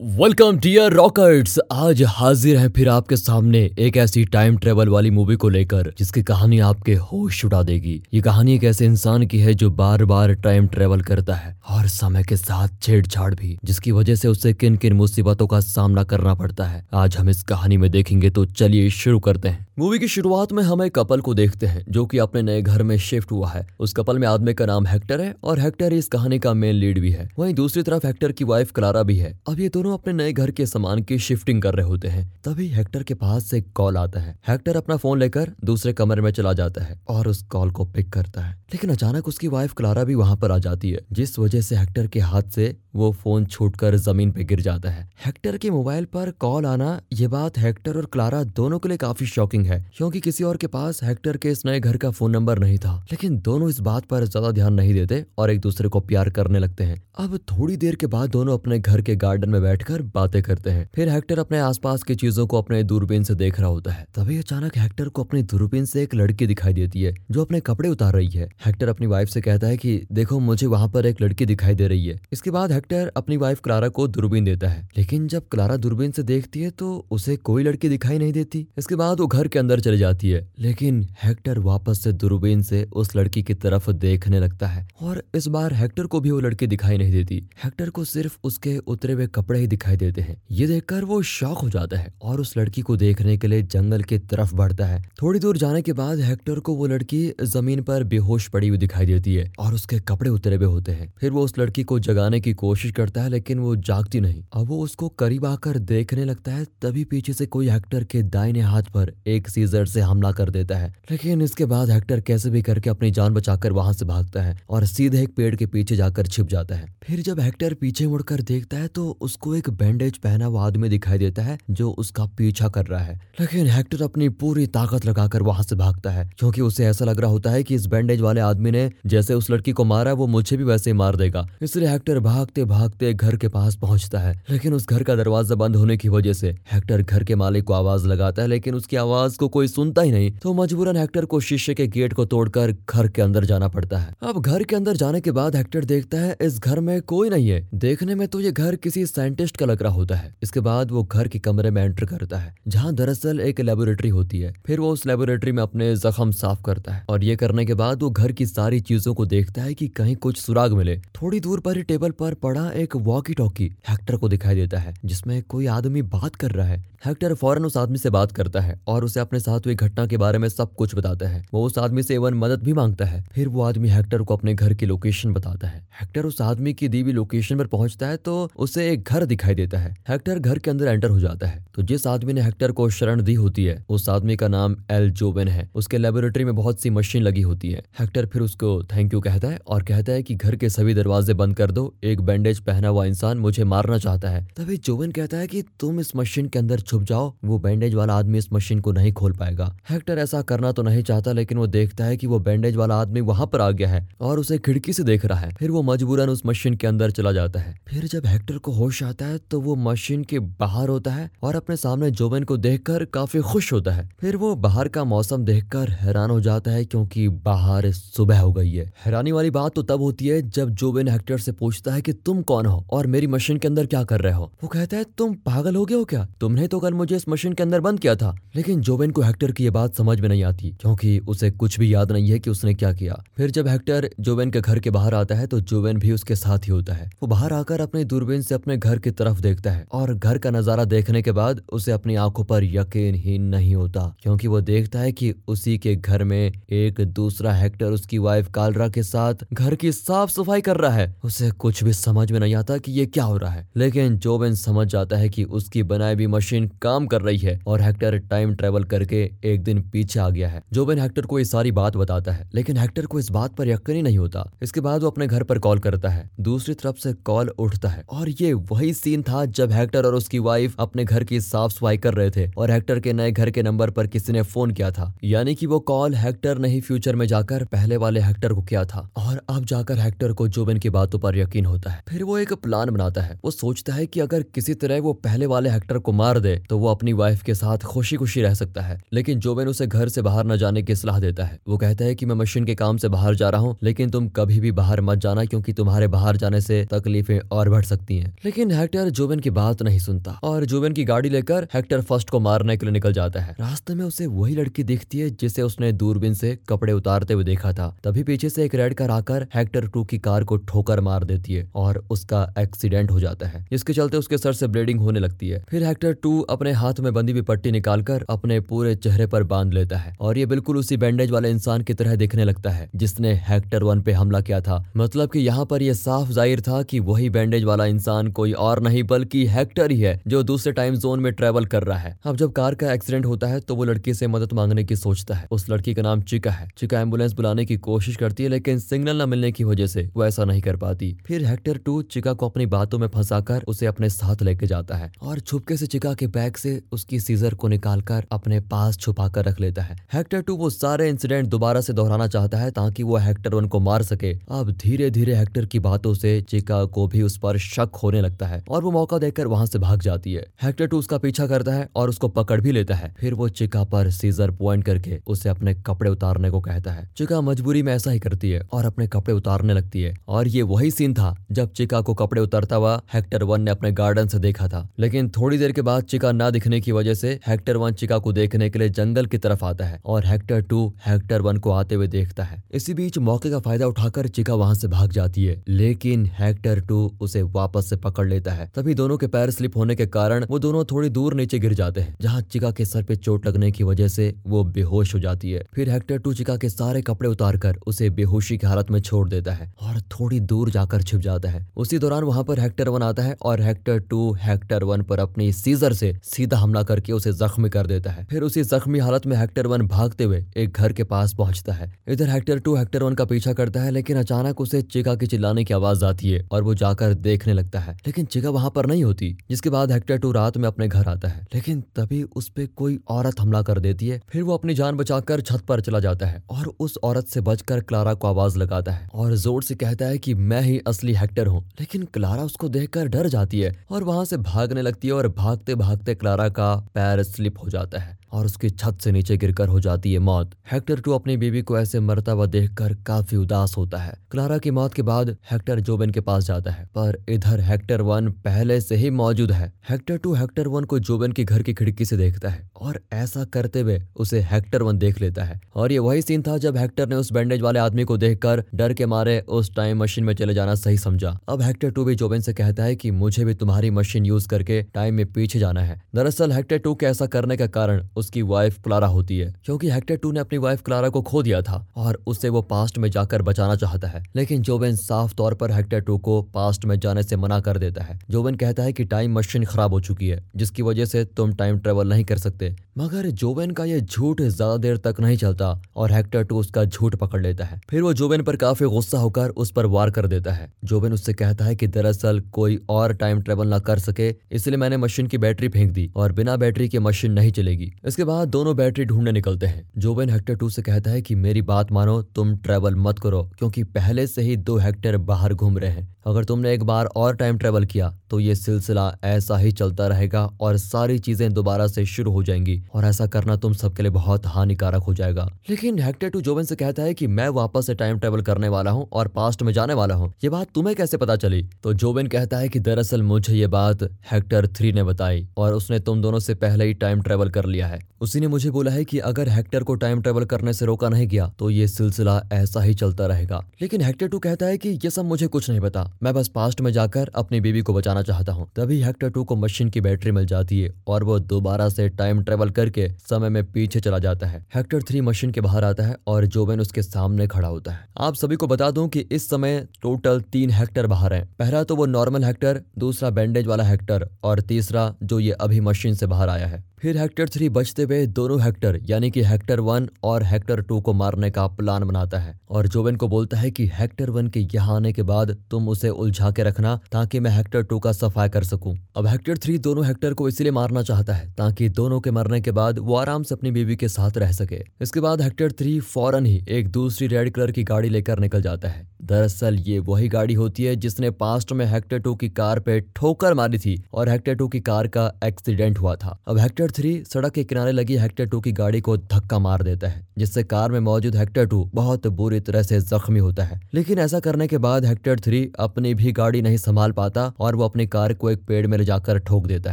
Welcome dear रॉकर्ट्स आज हाजिर है फिर आपके सामने एक ऐसी टाइम ट्रेवल वाली मूवी को लेकर, जिसकी कहानी आपके होश उड़ा देगी। ये कहानी एक ऐसे इंसान की है जो बार बार टाइम ट्रेवल करता है, और समय के साथ छेड़छाड़ भी, जिसकी वजह से उसे किन किन मुसीबतों का सामना करना पड़ता है। आज हम इस कहानी में देखेंगे तो चलिए शुरू करते हैं। मूवी की शुरुआत में हम एक कपल को देखते हैं, जो कि अपने नए घर में शिफ्ट हुआ है। उस कपल में आदमी का नाम हेक्टर है, और हेक्टर इस कहानी का मेन लीड भी है। वहीं दूसरी तरफ़ हेक्टर की वाइफ क्लारा भी है। अब ये दोनों अपने नए घर के सामान की शिफ्टिंग कर रहे होते हैं। तभी हेक्टर के पास से कॉल आता है। हेक्टर अपना फ़ोन लेकर दूसरे कमरे में चला जाता है और उस कॉल को पिक करता है। लेकिन अचानक उसकी वाइफ क्लारा भी वहाँ पर आ जाती है, जिस वजह से हेक्टर के हाथ से वो फ़ोन छूटकर ज़मीन पे गिर जाता है। हेक्टर के मोबाइल पर कॉल आना, ये बात हेक्टर और क्लारा दोनों के लिए काफ़ी शॉकिंग है, क्योंकि किसी और के पास हेक्टर के इस नए घर का फ़ोन नंबर नहीं था। लेकिन दोनों इस बात पर ज़्यादा ध्यान नहीं देते और एक दूसरे को प्यार करने लगते हैं। अब थोड़ी देर के बाद दोनों अपने घर के गार्डन में बैठकर बातें करते हैं। फिर हेक्टर अपने आसपास की चीज़ों को अपने दूरबीन से देख रहा होता है। तभी अचानक हेक्टर को अपनी दूरबीन से एक लड़की दिखाई देती है, जो अपने कपड़े उतार रही है। हेक्टर अपनी वाइफ से कहता है कि, देखो, मुझे वहाँ पर एक लड़की दिखाई दे रही है। इसके बाद हेक्टर अपनी वाइफ क्लारा को दूरबीन देता है। लेकिन जब क्लारा दूरबीन से देखती है तो उसे कोई लड़की दिखाई नहीं देती। इसके बाद वो घर के अंदर चली जाती है। लेकिन हेक्टर वापस से दूरबीन से उस लड़की की तरफ़ देखने लगता है। और इस बार हेक्टर को भी वो लड़की दिखाई नहीं देती। हेक्टर को सिर्फ़ उसके उतरे हुए कपड़े ही दिखाई देते हैं। ये देखकर वो शॉक हो जाता है और उस लड़की को देखने के लिए जंगल की तरफ़ बढ़ता है। थोड़ी दूर जाने के बाद हेक्टर को वो लड़की ज़मीन पर बेहोश पड़ी हुई दिखाई देती है और उसके कपड़े उतरे हुए होते हैं। फिर वो उस लड़की को जगाने की कोशिश करता है, लेकिन वो जागती नहीं। अब वो उसको करीब आकर देखने लगता है, तभी पीछे से कोई हेक्टर के दाहिने हाथ पर एक सीजर से हमला कर देता है। लेकिन इसके बाद हेक्टर कैसे भी करके अपनी जान बचाकर वहाँ से भागता है और सीधे एक पेड़ के पीछे जाकर छिप जाता है। फिर जब हेक्टर पीछे मुड़कर देखता है तो उसको एक बैंडेज पहना हुआ आदमी दिखाई देता है, जो उसका पीछा कर रहा है। लेकिन हेक्टर अपनी पूरी ताकत लगाकर वहाँ से भागता है, क्योंकि उसे ऐसा लग रहा होता है कि इस बैंडेज वाले आदमी ने जैसे उस लड़की को मारा, वो मुझे भी वैसे ही मार देगा। इसलिए हेक्टर भागते भागते घर के पास पहुँचता है। लेकिन उस घर का दरवाज़ा बंद होने की वजह से हेक्टर घर के मालिक को आवाज़ लगाता है, लेकिन उसकी आवाज़ को कोई सुनता ही नहीं। तो मजबूरन हेक्टर को शीशे के गेट को तोड़कर घर के अंदर जाना पड़ता है। अब घर के अंदर जाने के बाद हेक्टर देखता है, इस घर में कोई नहीं है। देखने में तो ये घर किसी साइंटिस्ट का लग रहा होता है। इसके बाद वो घर के कमरे में एंटर करता है, जहाँ दरअसल एक लेबोरेटरी होती है। फिर वो उस लेबोरेटरी में अपने जख्म साफ़ करता है और ये करने के बाद वो घर की सारी चीज़ों को देखता है कि कहीं कुछ सुराग मिले। थोड़ी दूर पर ही टेबल पर पड़ा एक वॉकी टॉकी हेक्टर को दिखाई देता है, जिसमें कोई आदमी बात कर रहा है। हेक्टर फ़ौरन उस आदमी से बात करता है और उसे अपने साथ हुई घटना के बारे में सब कुछ बताता है। वो उस आदमी से एवन मदद भी माँगता है। फिर वो आदमी हेक्टर को अपने घर की लोकेशन बताता है। हेक्टर उस आदमी की दी हुई लोकेशन पर पहुँचता है तो उसे एक घर दिखाई देता है। हेक्टर घर के अंदर एंटर हो जाता है। तो जिस आदमी ने हेक्टर को शरण दी होती है, उस आदमी का नाम एल जोबेन है। उसके लेबोरेटरी में बहुत सी मशीन लगी होती है। हेक्टर फिर उसको थैंक यू कहता है और कहता है कि घर के सभी दरवाजे बंद कर दो, एक बैंडेज पहना हुआ इंसान मुझे मारना चाहता है। तभी जोबेन कहता है कि तुम इस मशीन के अंदर छुप जाओ, वो बैंडेज वाला आदमी इस मशीन को नहीं खोल पाएगा। हेक्टर ऐसा करना तो नहीं चाहता, लेकिन वो देखता है कि वो बैंडेज वाला आदमी वहाँ पर आ गया है और उसे खिड़की से देख रहा है। फिर वो मजबूरन उस मशीन के अंदर चला जाता है। फिर जब हेक्टर को होश आता है तो वो मशीन के बाहर होता है और अपने सामने जोबेन को देखकर काफ़ी खुश होता है। फिर वो बाहर का मौसम देखकर हैरान हो जाता है क्योंकि बाहर सुबह हो गई है। हैरानी वाली बात तो तब होती है जब जोबेन हेक्टर से पूछता है कि तुम कौन हो और मेरी मशीन के अंदर क्या कर रहे हो? वो कहता है, तुम पागल हो गए हो क्या? तुमने तो कल मुझे इस मशीन के अंदर बंद किया था। लेकिन जोबेन को हेक्टर की ये बात समझ में नहीं आती, क्योंकि उसे कुछ भी याद नहीं है कि उसने क्या किया। फिर जब हेक्टर जोबेन के घर के बाहर आता है तो जोबेन भी उसके साथ ही होता है। वो बाहर आकर अपने दूरबीन से अपने घर की तरफ़ देखता है और घर का नज़ारा देखने के बाद उसे अपनी आँखों पर यकीन ही नहीं होता, क्योंकि वो देखता है कि उसी के घर में एक दूसरा हेक्टर उसकी वाइफ कालरा के साथ घर की साफ़ सफ़ाई कर रहा है। उसे कुछ भी समझ में नहीं आता कि ये क्या हो रहा है, लेकिन जोबेन समझ जाता है कि उसकी बनाई हुई मशीन काम कर रही है और हेक्टर टाइम ट्रेवल करके एक दिन पीछे आ गया है। जोबेन हेक्टर को ये सारी बात बताता है, लेकिन हेक्टर को इस बात पर यकीन ही नहीं होता। इसके बाद वो अपने घर पर कॉल करता है, दूसरी तरफ़ से कॉल उठता है और ये वही सीन था जब हेक्टर और उसकी वाइफ अपने घर की साफ़ सफ़ाई कर रहे थे और हेक्टर के नए घर के नंबर पर किसी ने फ़ोन किया था। यानी कि वो कॉल हेक्टर ने ही फ्यूचर में जाकर पहले वाले हेक्टर को किया था। और अब जाकर हेक्टर को जोबेन की बातों पर यकीन होता है। फिर वो एक प्लान बनाता है। वो सोचता है कि अगर किसी तरह वो पहले वाले हेक्टर को मार दे तो वो अपनी वाइफ के साथ खुशी खुशी रह सकता है। लेकिन जोबेन उसे घर से बाहर न जाने की सलाह देता है। वो कहता है कि मैं मशीन के काम से बाहर जा रहा हूँ, लेकिन तुम कभी भी बाहर मत जाना क्योंकि तुम्हारे बाहर जाने से तकलीफें और बढ़ सकती हैं। लेकिन हेक्टर जोबेन की बात नहीं सुनता और जोबेन की गाड़ी लेकर हेक्टर फ़र्स्ट को मारने के लिए निकल जाता है। रास्ते में उसे वही लड़की दिखती है जिसे उसने दूरबीन से कपड़े उतारते हुए देखा था। तभी पीछे से एक रेड कार आकर हेक्टर टू की कार को ठोकर मार देती है और उसका एक्सीडेंट हो जाता है। जिसके चलते उसके सर से ब्लीडिंग होने लगती है। फिर हेक्टर टू अपने हाथ में बंदी हुई पट्टी निकालकर अपने पूरे चेहरे पर बाँध लेता है और ये बिल्कुल उसी बैंडेज वाले इंसान की तरह दिखने लगता है, जिसने हेक्टर वन पे हमला किया था। मतलब की यहाँ पर यह साफ़ ज़ाहिर था की वही बैंडेज वाला इंसान कोई और नहीं, बल्कि हेक्टर ही है, जो दूसरे टाइम जोन में ट्रेवल कर रहा है। अब जब कार का एक्सीडेंट होता है तो वो लड़की से मदद मांगने की सोचता है। उस लड़की का नाम चिका है। चिका एंबुलेंस बुलाने की कोशिश करती है, लेकिन सिग्नल न मिलने की वजह से वो ऐसा नहीं कर पाती। फिर हेक्टर टू चिका को अपनी बातों में फंसाकर उसे अपने साथ लेके जाता है और छुपके से चिका के बैग से उसकी सीजर को निकालकर अपने पास छुपा कर रख लेता है। हेक्टर टू वो सारे इंसिडेंट दोबारा से दोहराना चाहता है, ताकि वो हेक्टर वन को मार सके। अब धीरे धीरे हेक्टर की बातों से चिका को भी उस पर शक होने लगता है। और वो मौका देकर वहाँ से भाग जाती है। हेक्टर टू उसका पीछा करता है और उसको पकड़ भी लेता है। फिर वो चिका पर सीजर पॉइंट करके उसे अपने कपड़े उतारने को कहता है। चिका मजबूरी में ऐसा ही करती है और अपने कपड़े उतारने लगती है। और ये वही सीन था जब चिका को कपड़े उतरता हुआ हेक्टर वन ने अपने गार्डन से देखा था। लेकिन थोड़ी देर के बाद चिका ना दिखने की वजह से हेक्टर वन चिका को देखने के लिए जंगल की तरफ़ आता है और हेक्टर टू हेक्टर वन को आते हुए देखता है। इसी बीच मौके का फ़ायदा उठाकर चिका वहाँ से भाग जाती है। लेकिन हेक्टर टू उसे वापस से पकड़ लेता है। तभी दोनों के पैर स्लिप होने के कारण वो दोनों थोड़ी दूर नीचे गिर जाते हैं, जहाँ चिका के सर पे चोट लगने की वजह से वो बेहोश हो जाती है। फिर हेक्टर टू चिका के सारे कपड़े उतार कर उसे बेहोशी की हालत में छोड़ देता है और थोड़ी दूर जाकर छिप जाता है। उसी दौरान वहाँ पर हेक्टर वन आता है और हेक्टर टू, हेक्टर वन पर अपनी सीजर से सीधा हमला करके उसे जख्मी कर देता है। फिर उसी जख्मी हालत में हेक्टर वन भागते हुए एक घर के पास पहुँचता है। इधर हेक्टर टू, हेक्टर वन का पीछा करता है, लेकिन अचानक उसे चिका की चिल्लाने की आवाज़ आती है और वो जाकर देखने लगता है। लेकिन चिका वहाँ पर नहीं होती, जिसके बाद हेक्टर टू रात में अपने घर आता है। लेकिन तभी उस पर कोई औरत हमला कर देती है। फिर वो अपनी जान बचाकर छत पर चला जाता है और उस औरत से बचकर क्लारा को आवाज़ लगाता है और ज़ोर से कहता है कि मैं ही असली हेक्टर हूँ। लेकिन क्लारा उसको देखकर डर जाती है और वहाँ से भागने लगती है और भागते भागते क्लारा का पैर स्लिप हो जाता है। और उसकी छत से नीचे गिरकर हो जाती है मौत। हेक्टर टू अपनी बीवी को ऐसे मरता हुआ देखकर काफ़ी उदास होता है। क्लारा की मौत के बाद हेक्टर जोबेन के पास जाता है, पर इधर हेक्टर वन पहले से ही मौजूद है। हेक्टर टू हेक्टर वन को जोबेन के घर की खिड़की से देखता है और ऐसा करते हुए उसे हेक्टर वन देख लेता है। और ये वही सीन था जब हेक्टर ने उस बैंडेज वाले आदमी को देखकर डर के मारे उस टाइम मशीन में चले जाना सही समझा। अब हेक्टर टू भी जोबेन से कहता है की मुझे भी तुम्हारी मशीन यूज़ करके टाइम में पीछे जाना है। दरअसल हेक्टर टू के ऐसा करने का कारण उसकी वाइफ क्लारा होती है, क्योंकि हेक्टर टू ने अपनी वाइफ क्लारा को खो दिया था और उसे वो पास्ट में जाकर बचाना चाहता है। लेकिन जोबेन साफ़ तौर पर हेक्टर टू को पास्ट में जाने से मना कर देता है। जोबेन कहता है कि टाइम मशीन खराब हो चुकी है, जिसकी वजह से तुम टाइम ट्रेवल नहीं कर सकते। मगर जोबेन का यह झूठ ज़्यादा देर तक नहीं चलता और हेक्टर टू उसका झूठ पकड़ लेता है। फिर वो जोबेन पर काफ़ी गुस्सा होकर उस पर वार कर देता है। जोबेन उससे कहता है कि दरअसल कोई और टाइम ट्रेवल ना कर सके, इसलिए मैंने मशीन की बैटरी फेंक दी और बिना बैटरी के मशीन नहीं चलेगी। इसके बाद दोनों बैटरी ढूँढने निकलते हैं। जोबेन हेक्टर टू से कहता है की मेरी बात मानो, तुम ट्रेवल मत करो, क्योंकि पहले से ही दो हेक्टर बाहर घूम रहे हैं। अगर तुमने एक बार और टाइम ट्रेवल किया तो ये सिलसिला ऐसा ही चलता रहेगा और सारी चीज़ें दोबारा से शुरू हो जाएँगी और ऐसा करना तुम सबके लिए बहुत हानिकारक हो जाएगा। लेकिन हेक्टर टू जोबन से कहता है कि मैं वापस से टाइम ट्रेवल करने वाला हूँ और पास्ट में जाने वाला हूँ। ये बात तुम्हें कैसे पता चली? तो जोबेन कहता है कि दरअसल मुझे ये बात हेक्टर थ्री ने बताई और उसने तुम दोनों से पहले ही टाइम ट्रेवल कर लिया है। उसी ने मुझे बोला है कि अगर हेक्टर को टाइम ट्रेवल करने से रोका नहीं गया तो ये सिलसिला ऐसा ही चलता रहेगा। लेकिन हेक्टर टू कहता है कि ये सब मुझे कुछ नहीं पता। मैं बस पास्ट में जाकर अपनी बीवी को बचाना चाहता हूँ। तभी हेक्टर टू को मशीन की बैटरी मिल जाती है और वो दोबारा से टाइम ट्रेवल करके समय में पीछे चला जाता है। हेक्टर थ्री मशीन के बाहर आता है और जोबेन उसके सामने खड़ा होता है। आप सभी को बता दूँ कि इस समय टोटल तीन हेक्टर बाहर हैं। पहला तो वो नॉर्मल हेक्टर दूसरा बैंडेज वाला हेक्टर और तीसरा जो ये अभी मशीन से बाहर आया है। फिर हेक्टर थ्री बचते हुए दोनों हेक्टर यानी कि हेक्टर वन और हेक्टर टू को मारने का प्लान बनाता है। और जोबेन को बोलता है कि हेक्टर वन के यहाँ आने के बाद तुम उसे उलझा के रखना ताकि मैं हेक्टर टू का सफ़ाई कर सकूँ। अब हेक्टर थ्री दोनों हेक्टर को इसलिए मारना चाहता है ताकि दोनों के मरने के बाद वो आराम से अपनी बीवी के साथ रह सके। इसके बाद हेक्टर थ्री फ़ौरन ही एक दूसरी रेड कलर की गाड़ी लेकर निकल जाता है। दरअसल ये वही गाड़ी होती है जिसने पास्ट में हेक्टर टू की कार पे ठोकर मारी थी और हेक्टर टू की कार का एक्सीडेंट हुआ था। अब हेक्टर थ्री सड़क के किनारे लगी हेक्टर टू की गाड़ी को धक्का मार देता है, जिससे कार में मौजूद हेक्टर टू बहुत बुरी तरह से जख्मी होता है। लेकिन ऐसा करने के बाद हेक्टर थ्री अपनी भी गाड़ी नहीं संभाल पाता और वो अपनी कार को एक पेड़ में ले जाकर ठोक देता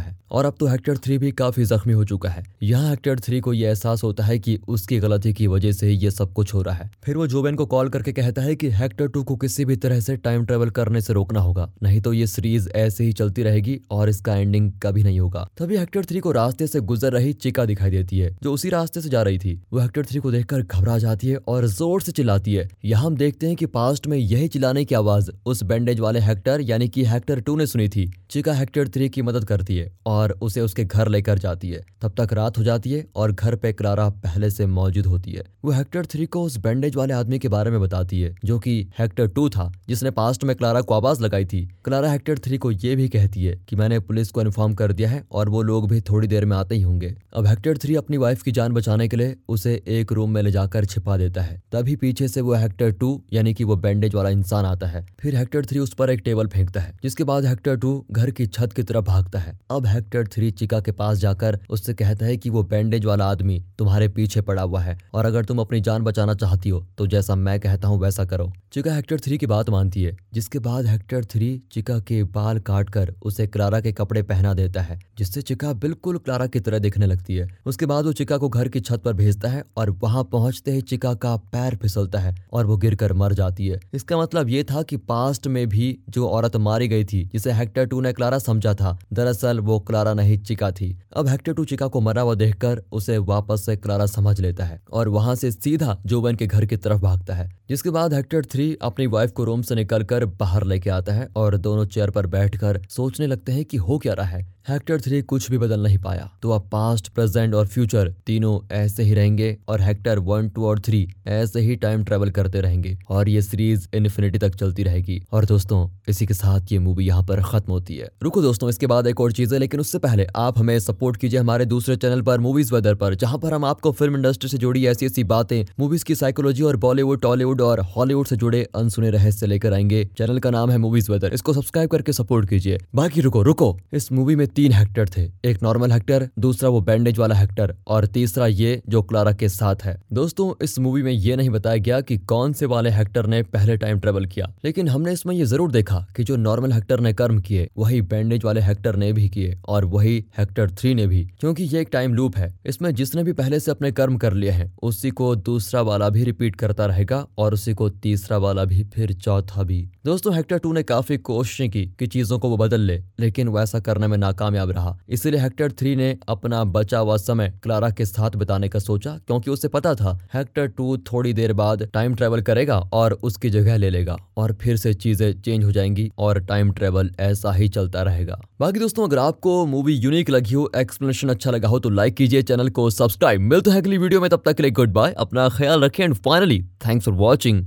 है। और अब तो हेक्टर थ्री भी काफ़ी जख्मी हो चुका है। यहाँ हेक्टर थ्री को यह एहसास होता है कि उसकी गलती की वजह से ये सब कुछ हो रहा है। फिर वो जोबेन को कॉल करके कहता है कि हेक्टर टू को किसी भी तरह से टाइम ट्रेवल करने से रोकना होगा। नहीं तो ये सीरीज़ ऐसे ही चलती रहेगी और इसका एंडिंग कभी नहीं होगा। तभी हेक्टर थ्री को रास्ते से गुजर रही चिका दिखाई देती है, जो उसी रास्ते से जा रही थी। वो हेक्टर थ्री को देखकर घबरा जाती है और ज़ोर से चिल्लाती है। यहाँ हम देखते हैं कि पास्ट में यही चिल्लाने की आवाज़ उस बैंडेज वाले हेक्टर यानी कि हेक्टर टू ने सुनी थी। चिका हेक्टर थ्री की मदद करती है और उसे उसके घर लेकर जाती है। तब तक रात हो जाती है और घर पे क्लारा पहले से मौजूद होती है। वो हेक्टर थ्री को उस बैंडेज वाले आदमी के बारे में बताती है, जो कि हेक्टर टू था, जिसने पास्ट में क्लारा को आवाज़ लगाई थी। क्लारा हेक्टर थ्री को ये भी कहती है कि मैंने पुलिस को इन्फॉर्म कर दिया है और वो लोग भी थोड़ी देर में आते ही होंगे। अब हेक्टर थ्री अपनी वाइफ की जान बचाने के लिए उसे एक रूम में ले जाकर छिपा देता है। तभी पीछे से वो हेक्टर टू यानी कि वो बैंडेज वाला इंसान आता है। फिर हेक्टर थ्री उस पर एक टेबल फेंकता है, जिसके बाद हेक्टर टू घर की छत की तरफ़ भागता है। अब हेक्टर थ्री चिका के पास जाकर उससे कहता है कि वो बैंडेज वाला आदमी तुम्हारे पीछे पड़ा हुआ है और अगर तुम अपनी जान बचाना चाहती हो तो जैसा मैं कहता हूँ, वैसा करो। चिका हेक्टर थ्री की बात मानती है, जिसके बाद हेक्टर थ्री चिका के बाल काट कर उसे क्लारा के कपड़े पहना देता है, जिससे चिका बिल्कुल क्लारा की तरह दिखने लगती है। उसके बाद वो चिका को घर की छत पर भेजता है और वहाँ पहुँचते ही चिका का पैर फिसलता है और वो गिरकर मर जाती है। इसका मतलब ये था कि पास्ट में भी जो औरत मारी गई थी, जिसे हेक्टर टू ने क्लारा समझा था, दरअसल वो क्लारा नहीं चिका थी। अब हेक्टर टू चिका को मरा हुआ देखकर उसे वापस से क्लारा समझ लेता है और वहाँ से सीधा जोवन के घर की तरफ़ भागता है, जिसके बाद हेक्टर थ्री अपनी वाइफ को रूम से निकलकर बाहर लेके आता है और दोनों चेयर पर बैठकर सोचने लगते हैं कि हो क्या रहा है। हेक्टर थ्री कुछ भी बदल नहीं पाया। तो अब पास्ट प्रेजेंट और फ्यूचर तीनों ऐसे ही रहेंगे और हेक्टर वन टू और थ्री ऐसे ही टाइम ट्रेवल करते रहेंगे और ये सीरीज़ इन्फिनिटी तक चलती रहेगी। और दोस्तों, इसी के साथ ये मूवी यहाँ पर खत्म होती है। रुको दोस्तों, इसके बाद एक और चीज़ है, लेकिन उससे पहले आप हमें सपोर्ट कीजिए हमारे दूसरे चैनल पर मूवीज़ वेदर पर, जहाँ पर हम आपको फ़िल्म इंडस्ट्री से जुड़ी ऐसी ऐसी बातें मूवीज़ की साइकोलॉजी और बॉलीवुड टॉलीवुड और हॉलीवुड से जुड़े अनसुने रहस्य लेकर आएँगे। चैनल का नाम है मूवीज़ वेदर इसको सब्सक्राइब करके सपोर्ट कीजिए। बाकी रुको रुको। इस मूवी में तीन हेक्टर थे। एक नॉर्मल हेक्टर, दूसरा वो बैंडेज वाला हेक्टर और तीसरा ये जो क्लारा के साथ है। दोस्तों, इस मूवी में ये नहीं बताया गया कि कौन से वाले हेक्टर ने पहले टाइम ट्रेवल किया। लेकिन हमने इसमें ये ज़रूर देखा कि जो नॉर्मल हेक्टर ने कर्म किए, वही बैंडेज वाले हेक्टर ने भी किए और वही हेक्टर थ्री ने भी, क्योंकि ये एक टाइम लूप है। इसमें जिसने भी पहले से अपने कर्म कर लिए हैं, उसी को दूसरा वाला भी रिपीट करता रहेगा और उसी को तीसरा वाला भी, फिर चौथा भी। दोस्तों, हेक्टर टू ने काफ़ी कोशिशें की कि चीज़ों को वो बदल ले, लेकिन वैसा करने में नाकामयाब रहा। इसीलिए हेक्टर थ्री ने अपना बचा हुआ समय क्लारा के साथ बिताने का सोचा, क्योंकि उसे पता था हेक्टर टू थोड़ी देर बाद टाइम ट्रेवल करेगा और उसकी जगह ले लेगा और फिर से चीज़ें चेंज हो जाएँगी और टाइम ट्रेवल ऐसा ही चलता रहेगा। बाकी दोस्तों, अगर आपको मूवी यूनिक लगी हो एक्सप्लेनेशन अच्छा लगा हो तो लाइक कीजिए चैनल को सब्सक्राइब मिलते हैं अगली वीडियो में, तब तक के लिए गुड बाय अपना ख्याल रखें and finally thanks for watching